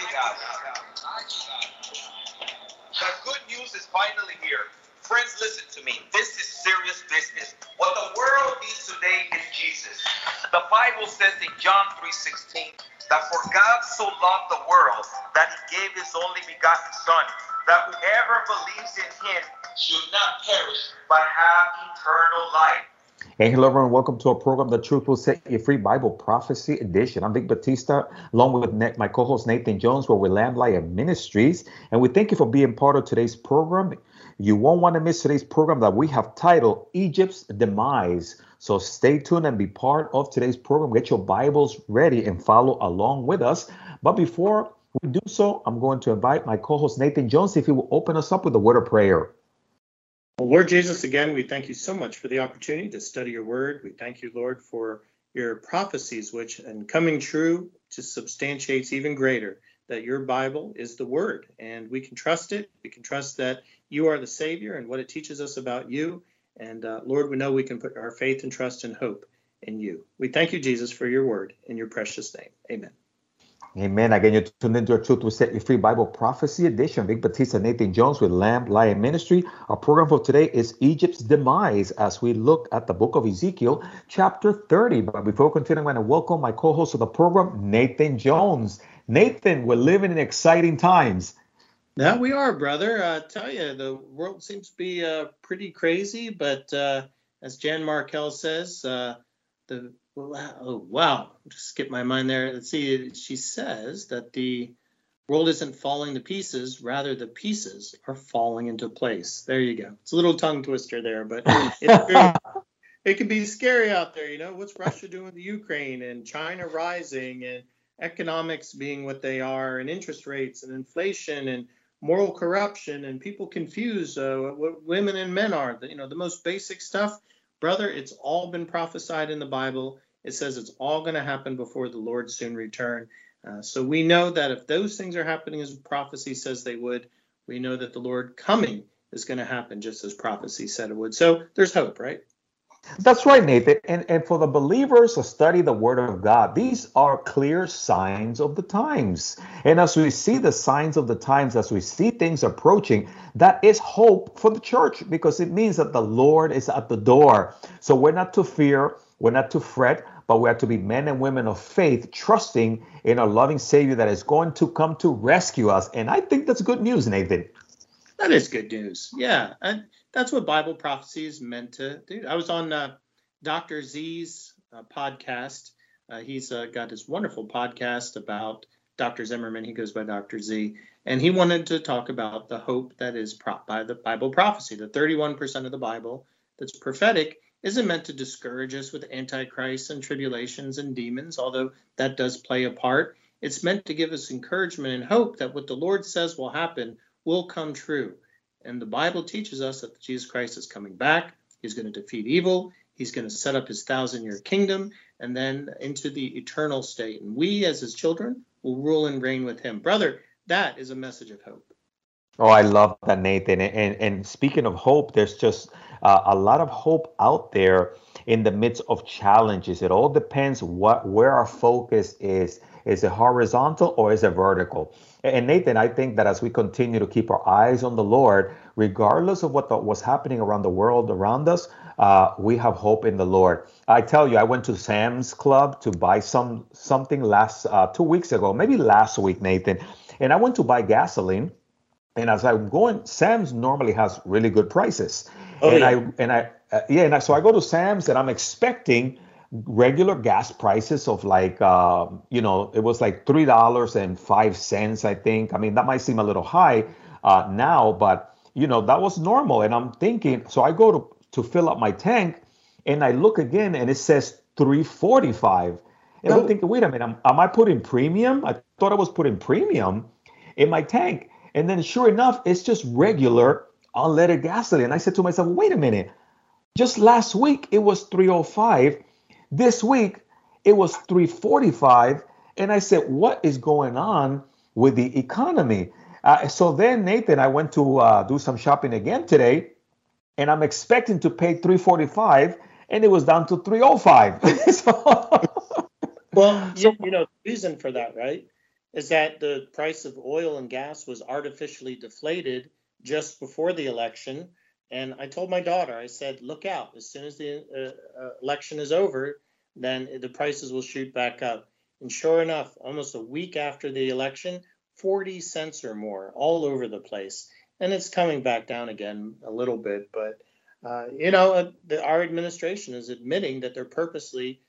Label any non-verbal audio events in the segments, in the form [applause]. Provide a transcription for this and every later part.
llegado. The good news is finally here. Friends, listen to me. This is serious business. What the world needs today is Jesus. The Bible says in John 3:16 that for God so loved the world that he gave his only begotten son that whoever believes in him should not perish but have eternal life. Hey, hello everyone. Welcome to our program, The Truth Will Set You Free Bible Prophecy Edition. I'm Vic Batista, along with my co-host Nathan Jones. Where we're with Lamb Lion Ministries, and we thank you for being part of today's program. You won't want to miss today's program that we have titled Egypt's Demise. So stay tuned and be part of today's program. Get your Bibles ready and follow along with us. But before we do so, I'm going to invite my co-host Nathan Jones if he will open us up with a word of prayer. Well, Lord Jesus, again, we thank you so much for the opportunity to study your word. We thank you, Lord, for your prophecies, which, and coming true, just substantiates even greater that your Bible is the word, and we can trust it. We can trust that you are the Savior and what it teaches us about you. And uh, Lord, we know we can put our faith and trust and hope in you. We thank you, Jesus, for your word in your precious name. Amen. Amen. Again, you're tuned into our Truth Will Set You Free Bible Prophecy Edition. Vic Batista Nathan Jones with Lamb Lion Ministry. Our program for today is Egypt's Demise as we look at the book of Ezekiel, chapter 30. But before we continue, I'm going to welcome my co host of the program, Nathan Jones. Nathan, we're living in exciting times. Now we are, brother. I tell you, the world seems to be uh, pretty crazy, but uh, as Jan Markell says, uh, the. Oh, wow. Just skip my mind there. Let's see. She says that the world isn't falling to pieces, rather, the pieces are falling into place. There you go. It's a little tongue twister there, but [laughs] very, it can be scary out there. You know, what's Russia doing with Ukraine and China rising and economics being what they are and interest rates and inflation and moral corruption and people confused uh, what women and men are. You know, the most basic stuff brother, it's all been prophesied in the Bible. It says it's all going to happen before the Lord soon return. Uh, so we know that if those things are happening as prophecy says they would, we know that the Lord coming is going to happen just as prophecy said it would. So there's hope, right? That's right, Nathan. And, and for the believers to study the Word of God, these are clear signs of the times. And as we see the signs of the times, as we see things approaching, that is hope for the church because it means that the Lord is at the door. So we're not to fear, we're not to fret, but we have to be men and women of faith, trusting in a loving Savior that is going to come to rescue us. And I think that's good news, Nathan. That is good news. Yeah. And that's what Bible prophecy is meant to do. I was on uh, Dr. Z's uh, podcast. Uh, he's uh, got this wonderful podcast about Dr. Zimmerman. He goes by Dr. Z. And he wanted to talk about the hope that is prop by the Bible prophecy. The 31% of the Bible that's prophetic isn't meant to discourage us with antichrists and tribulations and demons, although that does play a part. It's meant to give us encouragement and hope that what the Lord says will happen will come true. And the Bible teaches us that Jesus Christ is coming back. He's going to defeat evil. He's going to set up his thousand year kingdom and then into the eternal state. And we, as his children, will rule and reign with him. Brother, that is a message of hope. Oh, I love that, Nathan. And, and speaking of hope, there's just uh, a lot of hope out there in the midst of challenges. It all depends what where our focus is. Is it horizontal or is it vertical? And Nathan, I think that as we continue to keep our eyes on the Lord, regardless of what the, was happening around the world around us, uh, we have hope in the Lord. I tell you, I went to Sam's Club to buy some something last uh, two weeks ago, maybe last week, Nathan, and I went to buy gasoline. And as I'm going, Sam's normally has really good prices. Oh, and yeah. I and I uh, yeah, and I, so I go to Sam's and I'm expecting regular gas prices of like uh, you know it was like three dollars and five cents I think. I mean that might seem a little high uh, now, but you know that was normal. And I'm thinking, so I go to to fill up my tank, and I look again and it says 345. And I'm thinking, wait a minute, am, am I putting premium? I thought I was putting premium in my tank. And then sure enough, it's just regular unleaded gasoline. And I said to myself, wait a minute. Just last week it was 305. This week it was 345. And I said, what is going on with the economy? Uh, so then, Nathan, I went to uh, do some shopping again today, and I'm expecting to pay 345, and it was down to 305. [laughs] so, well, you, you know, the reason for that, right? Is that the price of oil and gas was artificially deflated just before the election. And I told my daughter, I said, look out, as soon as the uh, uh, election is over, then the prices will shoot back up. And sure enough, almost a week after the election, 40 cents or more all over the place. And it's coming back down again a little bit. But, uh, you know, uh, the, our administration is admitting that they're purposely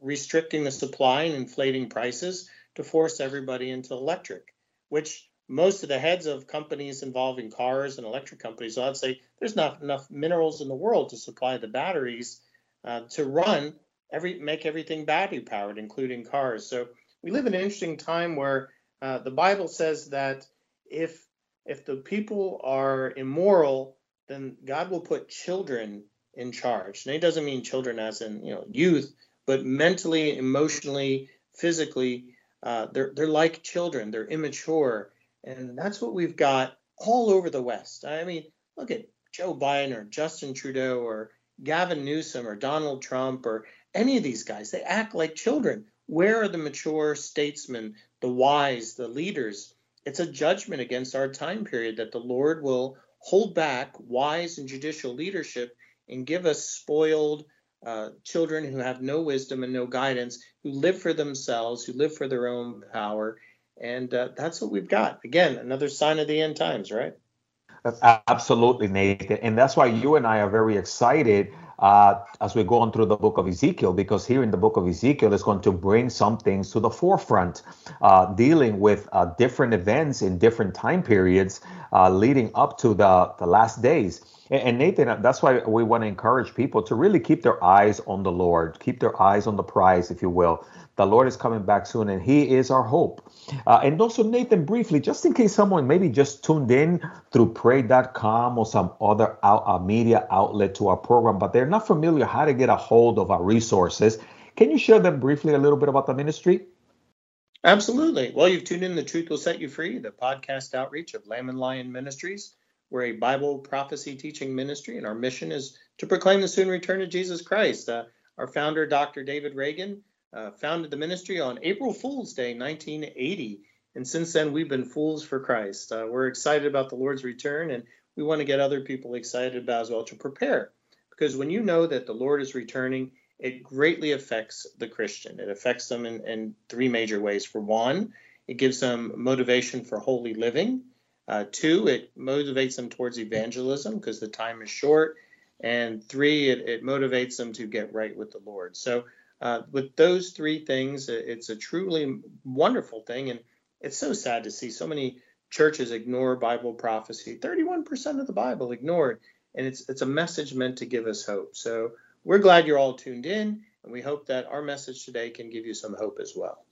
restricting the supply and inflating prices to force everybody into electric, which most of the heads of companies involving cars and electric companies, I'd say there's not enough minerals in the world to supply the batteries uh, to run every make everything battery powered, including cars. So we live in an interesting time where uh, the Bible says that if if the people are immoral, then God will put children in charge. And it doesn't mean children as in you know youth, but mentally, emotionally, physically, uh, they're they're like children. They're immature, and that's what we've got all over the West. I mean, look at Joe Biden or Justin Trudeau or Gavin Newsom or Donald Trump or any of these guys. They act like children. Where are the mature statesmen, the wise, the leaders? It's a judgment against our time period that the Lord will hold back wise and judicial leadership and give us spoiled uh, children who have no wisdom and no guidance, who live for themselves, who live for their own power. And uh, that's what we've got. Again, another sign of the end times, right? Absolutely, Nathan. And that's why you and I are very excited uh, as we go on through the book of Ezekiel, because here in the book of Ezekiel is going to bring some things to the forefront, uh, dealing with uh, different events in different time periods uh, leading up to the, the last days. And, Nathan, that's why we want to encourage people to really keep their eyes on the Lord, keep their eyes on the prize, if you will. The Lord is coming back soon, and He is our hope. Uh, and also, Nathan, briefly, just in case someone maybe just tuned in through pray.com or some other out, uh, media outlet to our program, but they're not familiar how to get a hold of our resources, can you share them briefly a little bit about the ministry? Absolutely. Well, you've tuned in The Truth Will Set You Free, the podcast outreach of Lamb and Lion Ministries. We're a Bible prophecy teaching ministry, and our mission is to proclaim the soon return of Jesus Christ. Uh, our founder, Dr. David Reagan, uh, founded the ministry on April Fool's Day, 1980. And since then, we've been fools for Christ. Uh, we're excited about the Lord's return, and we want to get other people excited about as well to prepare. Because when you know that the Lord is returning, it greatly affects the Christian. It affects them in, in three major ways. For one, it gives them motivation for holy living. Uh, two, it motivates them towards evangelism because the time is short. And three, it, it motivates them to get right with the Lord. So uh, with those three things, it's a truly wonderful thing. And it's so sad to see so many churches ignore Bible prophecy. 31% of the Bible ignored. And it's, it's a message meant to give us hope. So we're glad you're all tuned in. And we hope that our message today can give you some hope as well.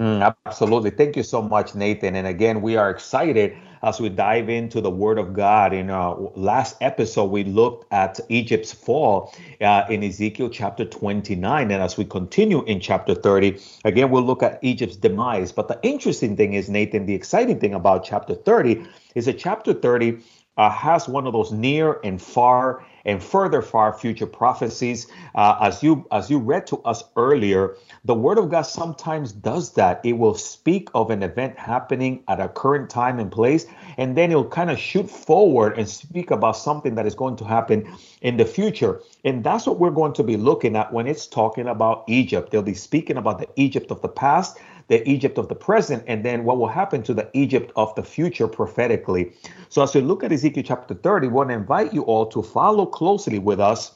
Mm, absolutely. Thank you so much, Nathan. And again, we are excited as we dive into the Word of God. In our last episode, we looked at Egypt's fall uh, in Ezekiel chapter 29. And as we continue in chapter 30, again, we'll look at Egypt's demise. But the interesting thing is, Nathan, the exciting thing about chapter 30 is that chapter 30 uh, has one of those near and far and further far future prophecies. Uh, as you as you read to us earlier, the Word of God sometimes does that. It will speak of an event happening at a current time and place, and then it'll kind of shoot forward and speak about something that is going to happen in the future. And that's what we're going to be looking at when it's talking about Egypt. They'll be speaking about the Egypt of the past the Egypt of the present, and then what will happen to the Egypt of the future prophetically. So, as we look at Ezekiel chapter 30, we want to invite you all to follow closely with us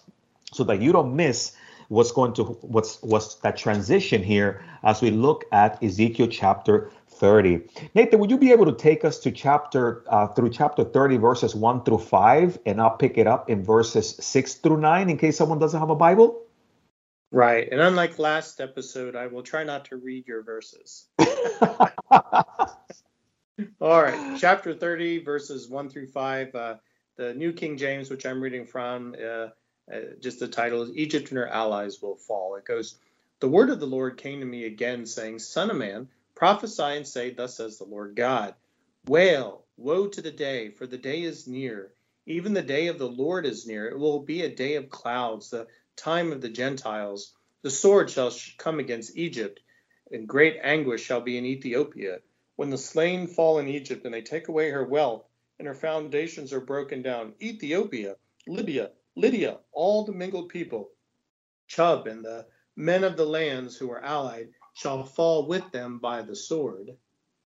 so that you don't miss what's going to what's what's that transition here as we look at Ezekiel chapter 30. Nathan, would you be able to take us to chapter uh, through chapter 30, verses 1 through 5, and I'll pick it up in verses 6 through 9 in case someone doesn't have a Bible? Right. And unlike last episode, I will try not to read your verses. [laughs] All right. Chapter 30, verses 1 through 5. Uh, the New King James, which I'm reading from, uh, uh, just the title is Egypt and her allies will fall. It goes, The word of the Lord came to me again, saying, Son of man, prophesy and say, Thus says the Lord God. Wail, woe to the day, for the day is near. Even the day of the Lord is near. It will be a day of clouds. The time of the Gentiles. The sword shall come against Egypt, and great anguish shall be in Ethiopia. when the slain fall in Egypt and they take away her wealth and her foundations are broken down, Ethiopia, Libya, Lydia, all the mingled people, Chub and the men of the lands who are allied shall fall with them by the sword.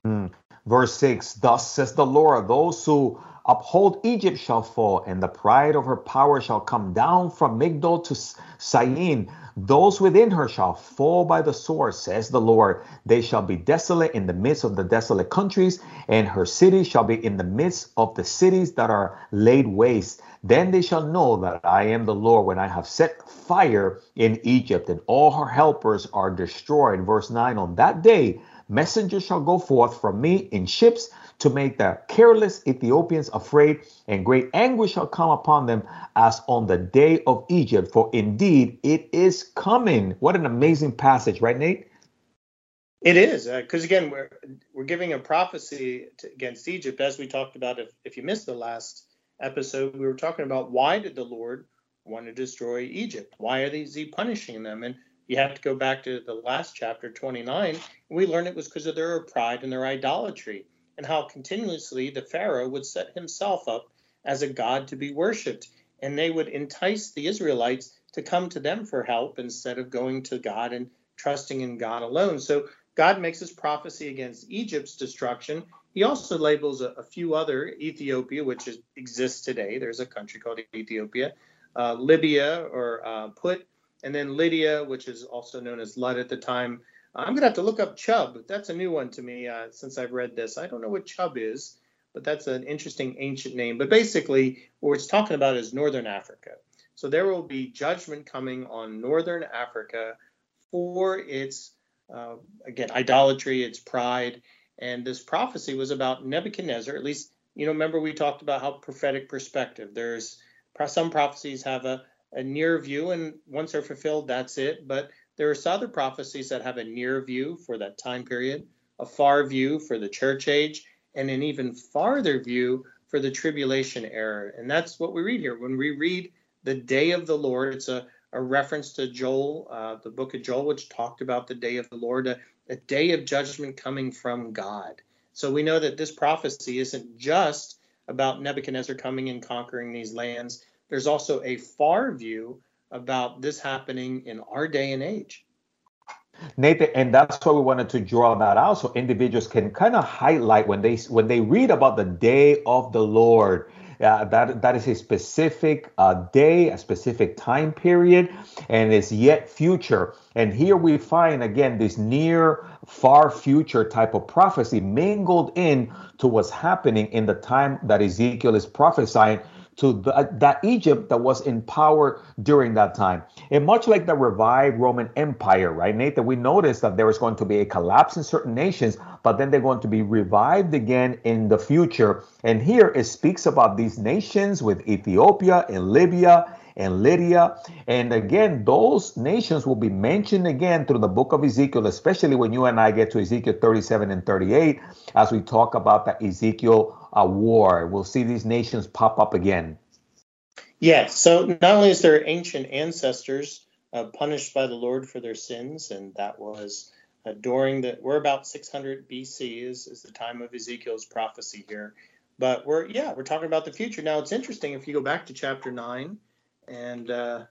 Mm. Verse 6 Thus says the Lord, those who uphold Egypt shall fall, and the pride of her power shall come down from Migdol to Syene. Those within her shall fall by the sword, says the Lord. They shall be desolate in the midst of the desolate countries, and her cities shall be in the midst of the cities that are laid waste. Then they shall know that I am the Lord when I have set fire in Egypt, and all her helpers are destroyed. Verse 9 On that day, messengers shall go forth from me in ships to make the careless Ethiopians afraid, and great anguish shall come upon them as on the day of Egypt. For indeed it is coming. What an amazing passage, right, Nate? It is, because uh, again, we're we're giving a prophecy to, against Egypt, as we talked about. If if you missed the last episode, we were talking about why did the Lord want to destroy Egypt? Why is he punishing them? And you have to go back to the last chapter, 29. We learned it was because of their pride and their idolatry and how continuously the Pharaoh would set himself up as a god to be worshipped. And they would entice the Israelites to come to them for help instead of going to God and trusting in God alone. So God makes his prophecy against Egypt's destruction. He also labels a, a few other Ethiopia, which is, exists today. There's a country called Ethiopia, uh, Libya or uh, Put, and then Lydia, which is also known as Lud at the time, I'm gonna have to look up Chub. That's a new one to me uh, since I've read this. I don't know what Chub is, but that's an interesting ancient name. But basically, what it's talking about is Northern Africa. So there will be judgment coming on Northern Africa for its uh, again idolatry, its pride, and this prophecy was about Nebuchadnezzar. At least you know, remember we talked about how prophetic perspective. There's some prophecies have a, a near view, and once they're fulfilled, that's it. But there are other prophecies that have a near view for that time period, a far view for the church age, and an even farther view for the tribulation era. And that's what we read here. When we read the day of the Lord, it's a, a reference to Joel, uh, the book of Joel, which talked about the day of the Lord, a, a day of judgment coming from God. So we know that this prophecy isn't just about Nebuchadnezzar coming and conquering these lands. There's also a far view about this happening in our day and age. Nathan, and that's why we wanted to draw that out so individuals can kind of highlight when they when they read about the day of the Lord. Uh, that that is a specific uh, day, a specific time period, and is yet future. And here we find again this near, far future type of prophecy mingled in to what's happening in the time that Ezekiel is prophesying to the, uh, that Egypt that was in power during that time. And much like the revived Roman Empire, right, Nathan, we noticed that there was going to be a collapse in certain nations, but then they're going to be revived again in the future. And here it speaks about these nations with Ethiopia and Libya and Lydia. And again, those nations will be mentioned again through the book of Ezekiel, especially when you and I get to Ezekiel 37 and 38, as we talk about the Ezekiel uh, war. We'll see these nations pop up again. Yes. So not only is their ancient ancestors uh, punished by the Lord for their sins, and that was uh, during the we're about 600 BC is, is the time of Ezekiel's prophecy here. But we're yeah we're talking about the future now. It's interesting if you go back to chapter nine and uh,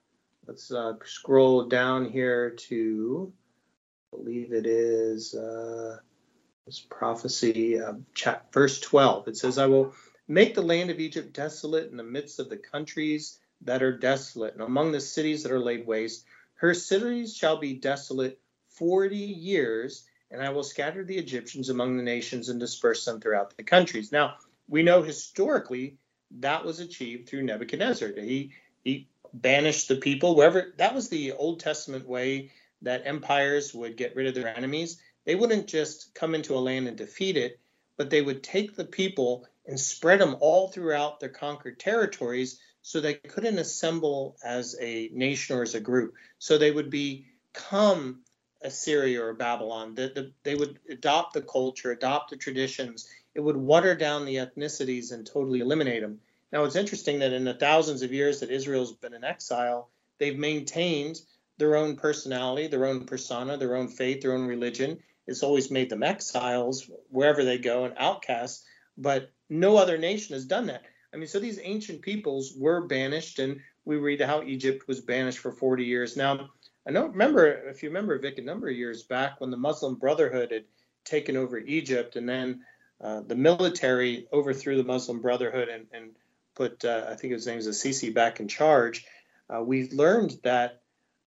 let's uh, scroll down here to, I believe it is uh, this prophecy, uh, chap- verse 12. It says, I will make the land of Egypt desolate in the midst of the countries that are desolate, and among the cities that are laid waste. Her cities shall be desolate 40 years, and I will scatter the Egyptians among the nations and disperse them throughout the countries. Now, we know historically that was achieved through Nebuchadnezzar. He he banished the people wherever that was the Old Testament way that empires would get rid of their enemies. They wouldn't just come into a land and defeat it, but they would take the people and spread them all throughout their conquered territories so they couldn't assemble as a nation or as a group. So they would become Assyria or Babylon. The, the, they would adopt the culture, adopt the traditions. It would water down the ethnicities and totally eliminate them. Now, it's interesting that in the thousands of years that Israel's been in exile, they've maintained their own personality, their own persona, their own faith, their own religion, it's always made them exiles wherever they go and outcasts. But no other nation has done that. I mean, so these ancient peoples were banished, and we read how Egypt was banished for 40 years. Now, I don't remember if you remember Vic a number of years back when the Muslim Brotherhood had taken over Egypt, and then uh, the military overthrew the Muslim Brotherhood and, and put uh, I think his name is Assisi back in charge. Uh, we've learned that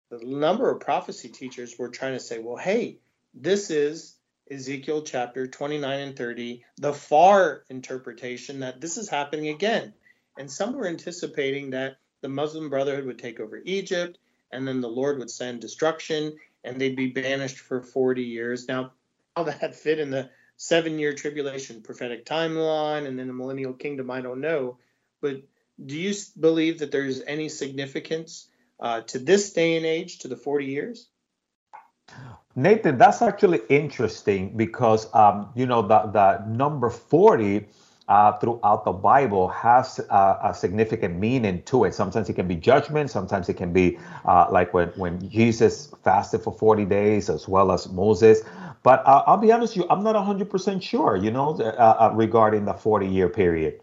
the number of prophecy teachers were trying to say, well, hey, this is Ezekiel chapter 29 and 30, the far interpretation that this is happening again. And some were anticipating that the Muslim Brotherhood would take over Egypt, and then the Lord would send destruction, and they'd be banished for 40 years. Now, how that fit in the seven year tribulation prophetic timeline and then the millennial kingdom, I don't know. But do you believe that there's any significance uh, to this day and age, to the 40 years? Nathan, that's actually interesting because um, you know the the number 40 uh, throughout the Bible has uh, a significant meaning to it. Sometimes it can be judgment. Sometimes it can be uh, like when when Jesus fasted for 40 days, as well as Moses. But uh, I'll be honest with you, I'm not 100% sure. You know, uh, regarding the 40 year period.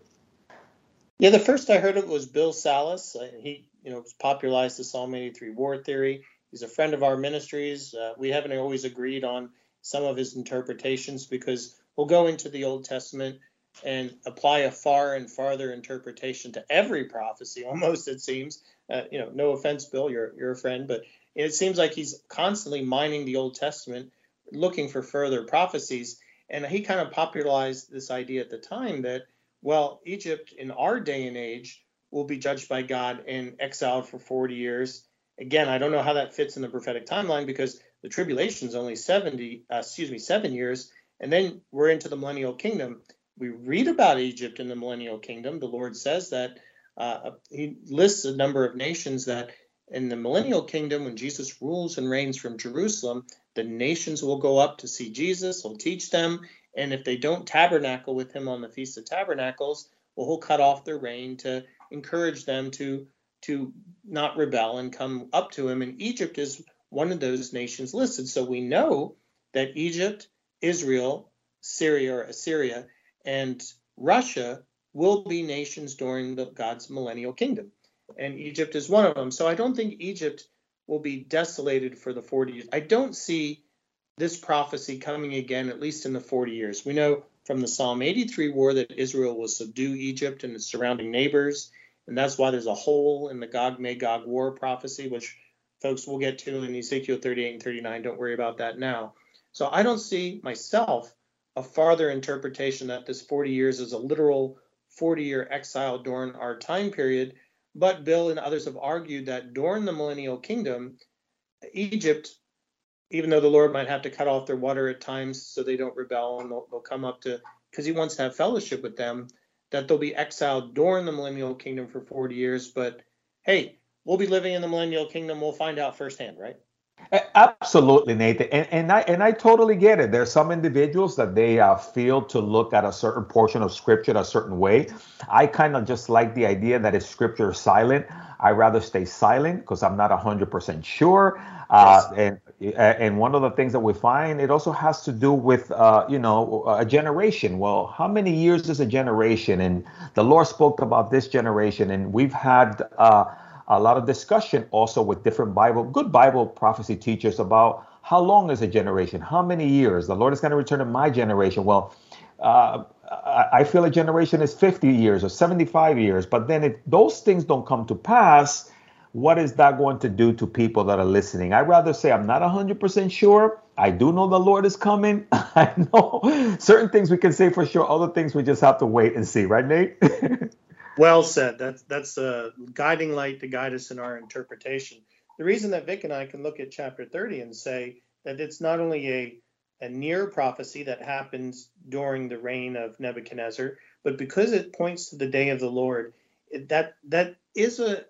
Yeah, the first I heard of was Bill Salus. he you know popularized the Psalm 83 war theory. He's a friend of our ministries. Uh, we haven't always agreed on some of his interpretations because we'll go into the Old Testament and apply a far and farther interpretation to every prophecy, [laughs] almost it seems. Uh, you know, no offense, Bill, you're you're a friend, but it seems like he's constantly mining the Old Testament, looking for further prophecies. And he kind of popularized this idea at the time that, well, Egypt in our day and age will be judged by God and exiled for 40 years Again, I don't know how that fits in the prophetic timeline because the tribulation is only 70, uh, excuse me, seven years, and then we're into the millennial kingdom. We read about Egypt in the millennial kingdom. The Lord says that uh, He lists a number of nations that in the millennial kingdom, when Jesus rules and reigns from Jerusalem, the nations will go up to see Jesus. He'll teach them, and if they don't tabernacle with Him on the Feast of Tabernacles, well, He'll cut off their reign to encourage them to to not rebel and come up to him. And Egypt is one of those nations listed. So we know that Egypt, Israel, Syria or Assyria, and Russia will be nations during the, God's millennial kingdom. And Egypt is one of them. So I don't think Egypt will be desolated for the 40 years. I don't see this prophecy coming again, at least in the 40 years. We know from the Psalm 83 war that Israel will subdue Egypt and its surrounding neighbors and that's why there's a hole in the Gog Magog war prophecy, which folks will get to in Ezekiel 38 and 39. Don't worry about that now. So I don't see myself a farther interpretation that this 40 years is a literal 40 year exile during our time period. But Bill and others have argued that during the millennial kingdom, Egypt, even though the Lord might have to cut off their water at times so they don't rebel and they'll, they'll come up to, because he wants to have fellowship with them, that they'll be exiled during the millennial kingdom for 40 years. But hey, we'll be living in the millennial kingdom. We'll find out firsthand, right? Absolutely, Nathan, and, and I and I totally get it. There's some individuals that they uh, feel to look at a certain portion of scripture a certain way. I kind of just like the idea that if scripture is silent, I rather stay silent because I'm not 100% sure. Uh, and and one of the things that we find it also has to do with uh, you know a generation. Well, how many years is a generation? And the Lord spoke about this generation, and we've had uh, a lot of discussion also with different Bible, good Bible prophecy teachers about how long is a generation, how many years. The Lord is going to return to my generation. Well. Uh, I feel a generation is 50 years or 75 years, but then if those things don't come to pass, what is that going to do to people that are listening? I'd rather say I'm not 100% sure. I do know the Lord is coming. [laughs] I know certain things we can say for sure, other things we just have to wait and see, right, Nate? [laughs] well said. That's that's a guiding light to guide us in our interpretation. The reason that Vic and I can look at chapter 30 and say that it's not only a a near prophecy that happens during the reign of Nebuchadnezzar, but because it points to the day of the Lord, that that is a,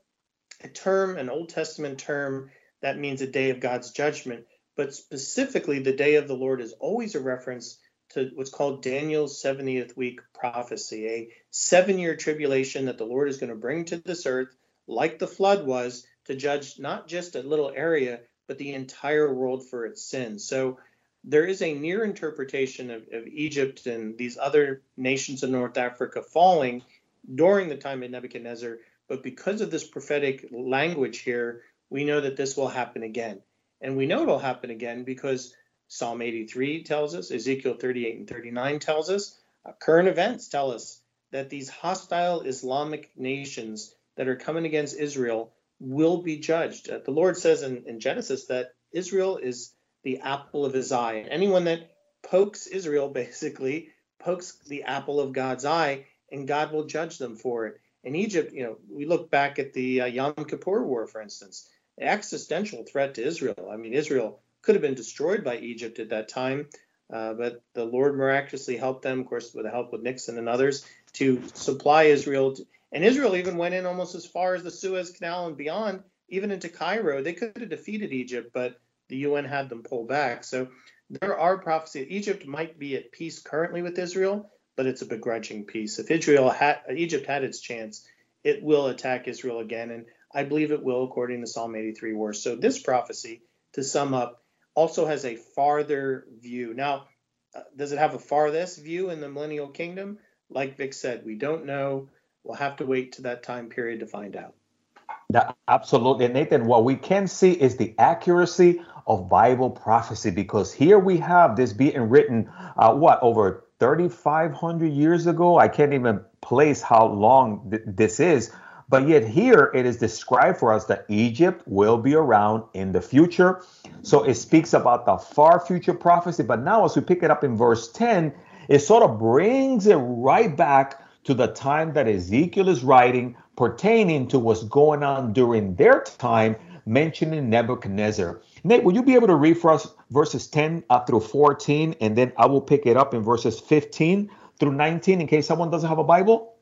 a term, an Old Testament term that means a day of God's judgment. But specifically, the day of the Lord is always a reference to what's called Daniel's 70th week prophecy, a seven year tribulation that the Lord is going to bring to this earth, like the flood was, to judge not just a little area, but the entire world for its sins. So there is a near interpretation of, of Egypt and these other nations of North Africa falling during the time of Nebuchadnezzar. But because of this prophetic language here, we know that this will happen again. And we know it'll happen again because Psalm 83 tells us, Ezekiel 38 and 39 tells us, uh, current events tell us that these hostile Islamic nations that are coming against Israel will be judged. Uh, the Lord says in, in Genesis that Israel is the apple of his eye. And anyone that pokes Israel [laughs] basically pokes the apple of God's eye, and God will judge them for it. In Egypt, you know, we look back at the uh, Yom Kippur War, for instance, existential threat to Israel. I mean, Israel could have been destroyed by Egypt at that time, uh, but the Lord miraculously helped them, of course, with the help of Nixon and others, to supply Israel. To, and Israel even went in almost as far as the Suez Canal and beyond, even into Cairo. They could have defeated Egypt, but the UN had them pull back. So there are prophecies. Egypt might be at peace currently with Israel, but it's a begrudging peace. If Israel had, Egypt had its chance, it will attack Israel again, and I believe it will, according to Psalm 83 war. So this prophecy, to sum up, also has a farther view. Now, uh, does it have a farthest view in the millennial kingdom? Like Vic said, we don't know. We'll have to wait to that time period to find out. That, absolutely, Nathan. What we can see is the accuracy of Bible prophecy because here we have this being written, uh, what, over 3,500 years ago? I can't even place how long th- this is. But yet, here it is described for us that Egypt will be around in the future. So it speaks about the far future prophecy. But now, as we pick it up in verse 10, it sort of brings it right back to the time that Ezekiel is writing pertaining to what's going on during their time, mentioning Nebuchadnezzar. Nate, will you be able to read for us verses 10 up through 14, and then I will pick it up in verses 15 through 19 in case someone doesn't have a Bible?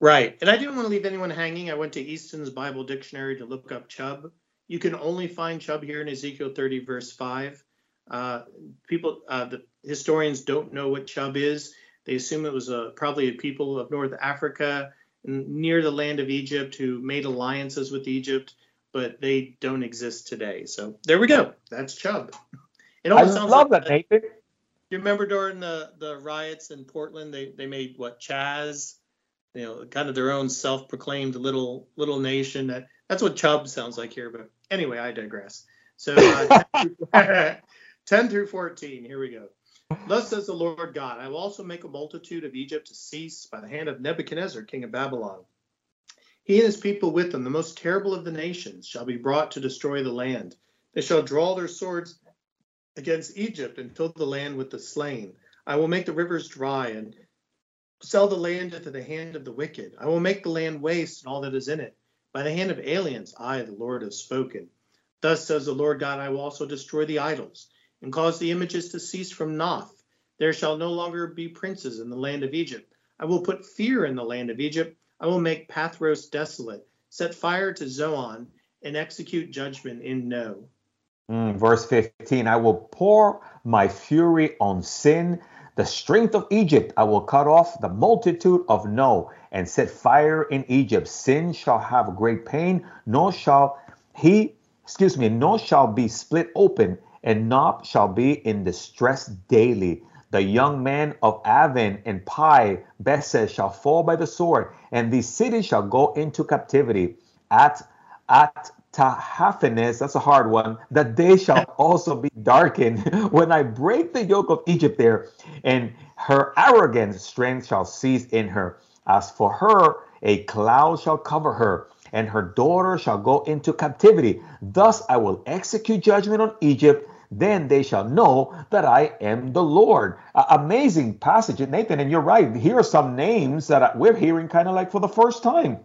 Right. And I didn't want to leave anyone hanging. I went to Easton's Bible Dictionary to look up chub. You can only find chub here in Ezekiel 30, verse 5. Uh, people, uh, the historians don't know what chub is. They assume it was a, probably a people of North Africa near the land of Egypt who made alliances with Egypt but they don't exist today. So there we go. That's Chub. [laughs] It almost I love like that, Nathan. You remember during the, the riots in Portland, they, they made what Chaz, you know, kind of their own self-proclaimed little little nation. That that's what Chub sounds like here. But anyway, I digress. So uh, [laughs] 10, through, [laughs] 10 through 14. Here we go. Thus says the Lord God, I will also make a multitude of Egypt to cease by the hand of Nebuchadnezzar, king of Babylon he and his people with them, the most terrible of the nations, shall be brought to destroy the land. They shall draw their swords against Egypt and fill the land with the slain. I will make the rivers dry and sell the land into the hand of the wicked. I will make the land waste and all that is in it. By the hand of aliens, I, the Lord, have spoken. Thus says the Lord God, I will also destroy the idols and cause the images to cease from Noph. There shall no longer be princes in the land of Egypt. I will put fear in the land of Egypt I will make Pathros desolate, set fire to Zoan, and execute judgment in No. Mm, verse 15 I will pour my fury on sin, the strength of Egypt. I will cut off the multitude of No, and set fire in Egypt. Sin shall have great pain, nor shall he, excuse me, nor shall be split open, and Noph shall be in distress daily. The young men of Aven and Pi Beseth shall fall by the sword, and these cities shall go into captivity. At at Tahaphanes, that's a hard one, that they shall [laughs] also be darkened [laughs] when I break the yoke of Egypt there, and her arrogant strength shall cease in her. As for her, a cloud shall cover her, and her daughter shall go into captivity. Thus I will execute judgment on Egypt then they shall know that I am the Lord. Uh, amazing passage, Nathan. And you're right. Here are some names that we're hearing kind of like for the first time.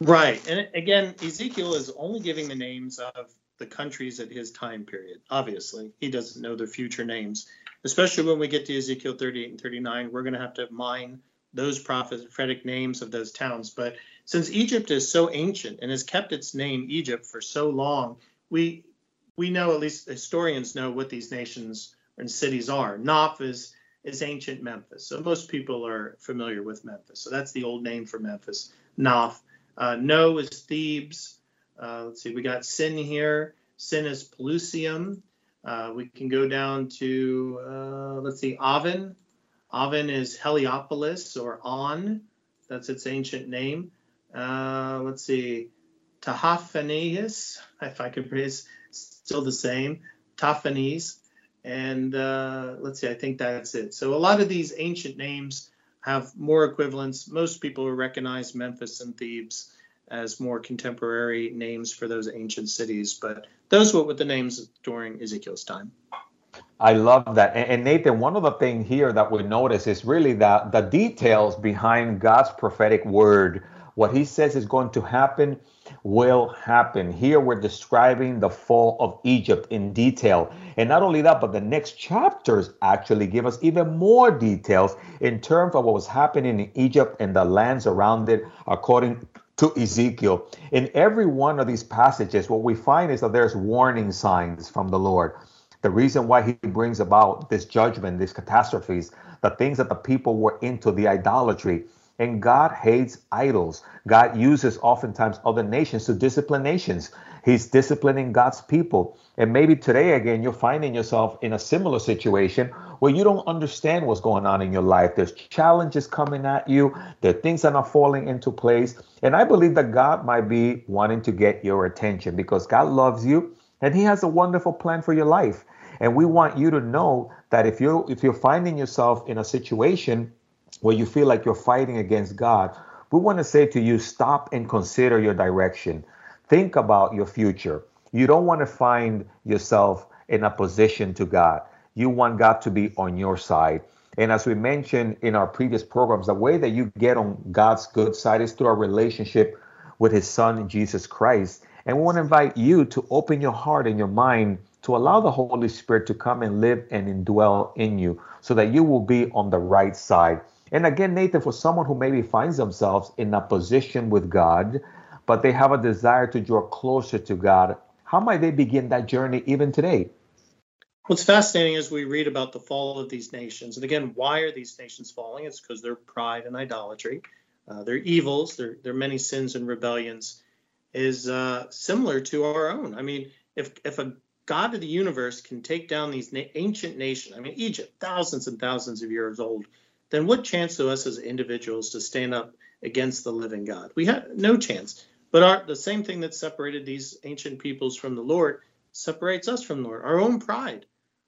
Right. And again, Ezekiel is only giving the names of the countries at his time period. Obviously, he doesn't know their future names, especially when we get to Ezekiel 38 and 39. We're going to have to mine those prophetic names of those towns. But since Egypt is so ancient and has kept its name Egypt for so long, we we know, at least historians know, what these nations and cities are. Noph is is ancient Memphis, so most people are familiar with Memphis. So that's the old name for Memphis, Noph. Uh, no is Thebes. Uh, let's see, we got Sin here. Sin is Pelusium. Uh, we can go down to, uh, let's see, Aven. Aven is Heliopolis or On. That's its ancient name. Uh, let's see, Tahaphanes, [laughs] if I could praise, still the same. Taphanes. And uh, let's see, I think that's it. So a lot of these ancient names have more equivalents. Most people recognize Memphis and Thebes as more contemporary names for those ancient cities, but those were the names during Ezekiel's time. I love that. And, and, Nathan, one of the things here that we notice is really that the details behind God's prophetic word. What he says is going to happen will happen. Here we're describing the fall of Egypt in detail. And not only that, but the next chapters actually give us even more details in terms of what was happening in Egypt and the lands around it, according to Ezekiel. In every one of these passages, what we find is that there's warning signs from the Lord. The reason why he brings about this judgment, these catastrophes, the things that the people were into, the idolatry, and God hates idols. God uses oftentimes other nations to discipline nations. He's disciplining God's people. And maybe today, again, you're finding yourself in a similar situation where you don't understand what's going on in your life. There's challenges coming at you, there are things that are falling into place. And I believe that God might be wanting to get your attention because God loves you and He has a wonderful plan for your life. And we want you to know that if you if you're finding yourself in a situation where you feel like you're fighting against God, we want to say to you, stop and consider your direction. Think about your future. You don't want to find yourself in opposition to God. You want God to be on your side. And as we mentioned in our previous programs, the way that you get on God's good side is through a relationship with His Son, Jesus Christ. And we want to invite you to open your heart and your mind to allow the Holy Spirit to come and live and indwell in you so that you will be on the right side. And again, Nathan, for someone who maybe finds themselves in a position with God, but they have a desire to draw closer to God, how might they begin that journey even today? What's fascinating is we read about the fall of these nations. And again, why are these nations falling? It's because they're pride and idolatry. Uh, their evils, their, their many sins and rebellions is uh, similar to our own. I mean, if, if a God of the universe can take down these na- ancient nations, I mean, Egypt, thousands and thousands of years old, then what chance do us as individuals to stand up against the living God? We have no chance. But our, the same thing that separated these ancient peoples from the Lord separates us from the Lord. Our own pride,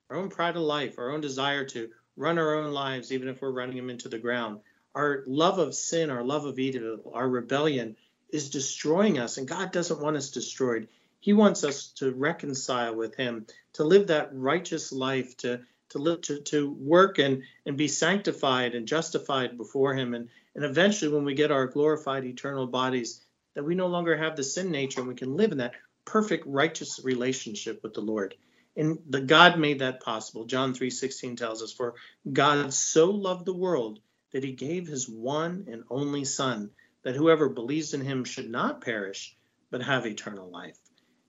our own pride of life, our own desire to run our own lives, even if we're running them into the ground. Our love of sin, our love of evil, our rebellion is destroying us, and God doesn't want us destroyed. He wants us to reconcile with Him, to live that righteous life, to to live to, to work and and be sanctified and justified before him. And and eventually when we get our glorified eternal bodies that we no longer have the sin nature and we can live in that perfect righteous relationship with the lord. And the god made that possible. John 3.16 tells us for god so loved the world that he gave his one and only son that whoever believes in him should not perish but have eternal life.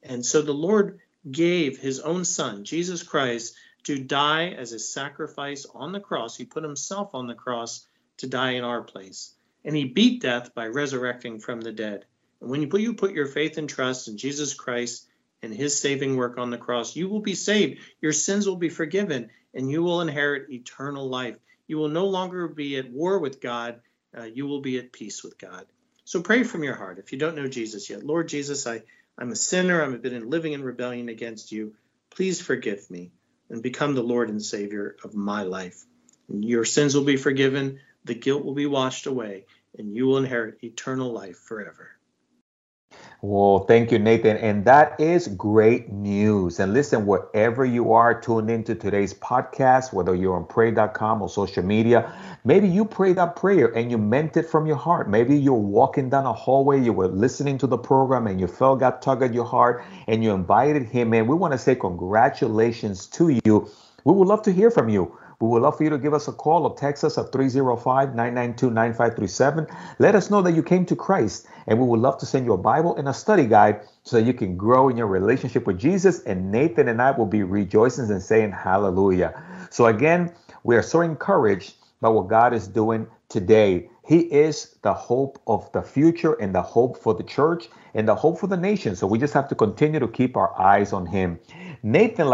And so the lord gave his own son jesus christ to die as a sacrifice on the cross. He put himself on the cross to die in our place. And he beat death by resurrecting from the dead. And when you put, you put your faith and trust in Jesus Christ and his saving work on the cross, you will be saved. Your sins will be forgiven, and you will inherit eternal life. You will no longer be at war with God, uh, you will be at peace with God. So pray from your heart if you don't know Jesus yet. Lord Jesus, I, I'm a sinner. I've been living in rebellion against you. Please forgive me and become the Lord and Savior of my life. And your sins will be forgiven, the guilt will be washed away, and you will inherit eternal life forever. Well, thank you, Nathan. And that is great news. And listen, wherever you are tuned into today's podcast, whether you're on pray.com or social media, maybe you prayed that prayer and you meant it from your heart. Maybe you're walking down a hallway, you were listening to the program and you felt God tug at your heart and you invited him in. We want to say congratulations to you. We would love to hear from you. We would love for you to give us a call or text us at 305 992 9537. Let us know that you came to Christ, and we would love to send you a Bible and a study guide so that you can grow in your relationship with Jesus. And Nathan and I will be rejoicing and saying hallelujah. So, again, we are so encouraged by what God is doing today. He is the hope of the future and the hope for the church and the hope for the nation. So we just have to continue to keep our eyes on him. Nathan,